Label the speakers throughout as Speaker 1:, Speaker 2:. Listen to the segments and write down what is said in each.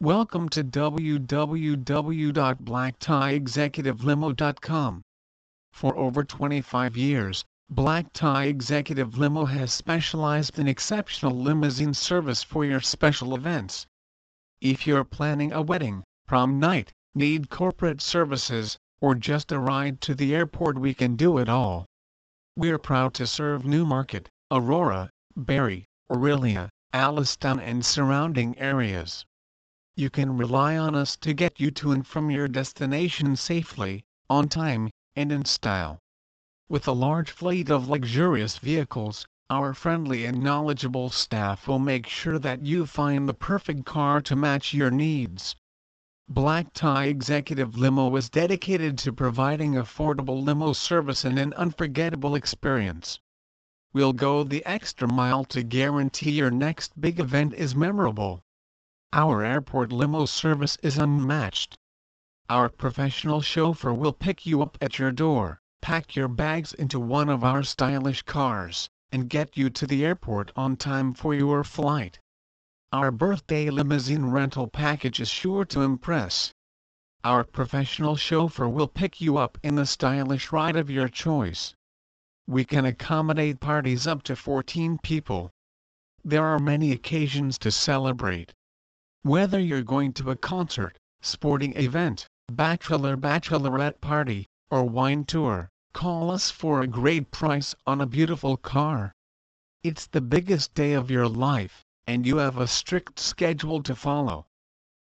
Speaker 1: Welcome to www.blacktieexecutivelimo.com. For over 25 years, Black Tie Executive Limo has specialized in exceptional limousine service for your special events. If you're planning a wedding, prom night, need corporate services, or just a ride to the airport we can do it all. We're proud to serve Newmarket, Aurora, Barrie, Orillia, Alliston and surrounding areas. You can rely on us to get you to and from your destination safely, on time, and in style. With a large fleet of luxurious vehicles, our friendly and knowledgeable staff will make sure that you find the perfect car to match your needs. Black Tie Executive Limo is dedicated to providing affordable limo service and an unforgettable experience. We'll go the extra mile to guarantee your next big event is memorable. Our airport limo service is unmatched. Our professional chauffeur will pick you up at your door, pack your bags into one of our stylish cars, and get you to the airport on time for your flight. Our birthday limousine rental package is sure to impress. Our professional chauffeur will pick you up in the stylish ride of your choice. We can accommodate parties up to 14 people. There are many occasions to celebrate. Whether you're going to a concert, sporting event, bachelor bachelorette party, or wine tour, call us for a great price on a beautiful car. It's the biggest day of your life, and you have a strict schedule to follow.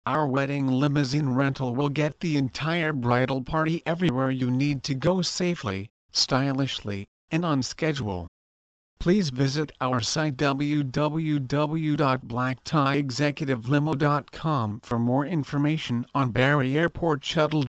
Speaker 1: Our wedding limousine rental will get the entire bridal party everywhere you need to go safely, stylishly, and on schedule please visit our site www.blacktieexecutivelimo.com for more information on Barrie Airport Shuttle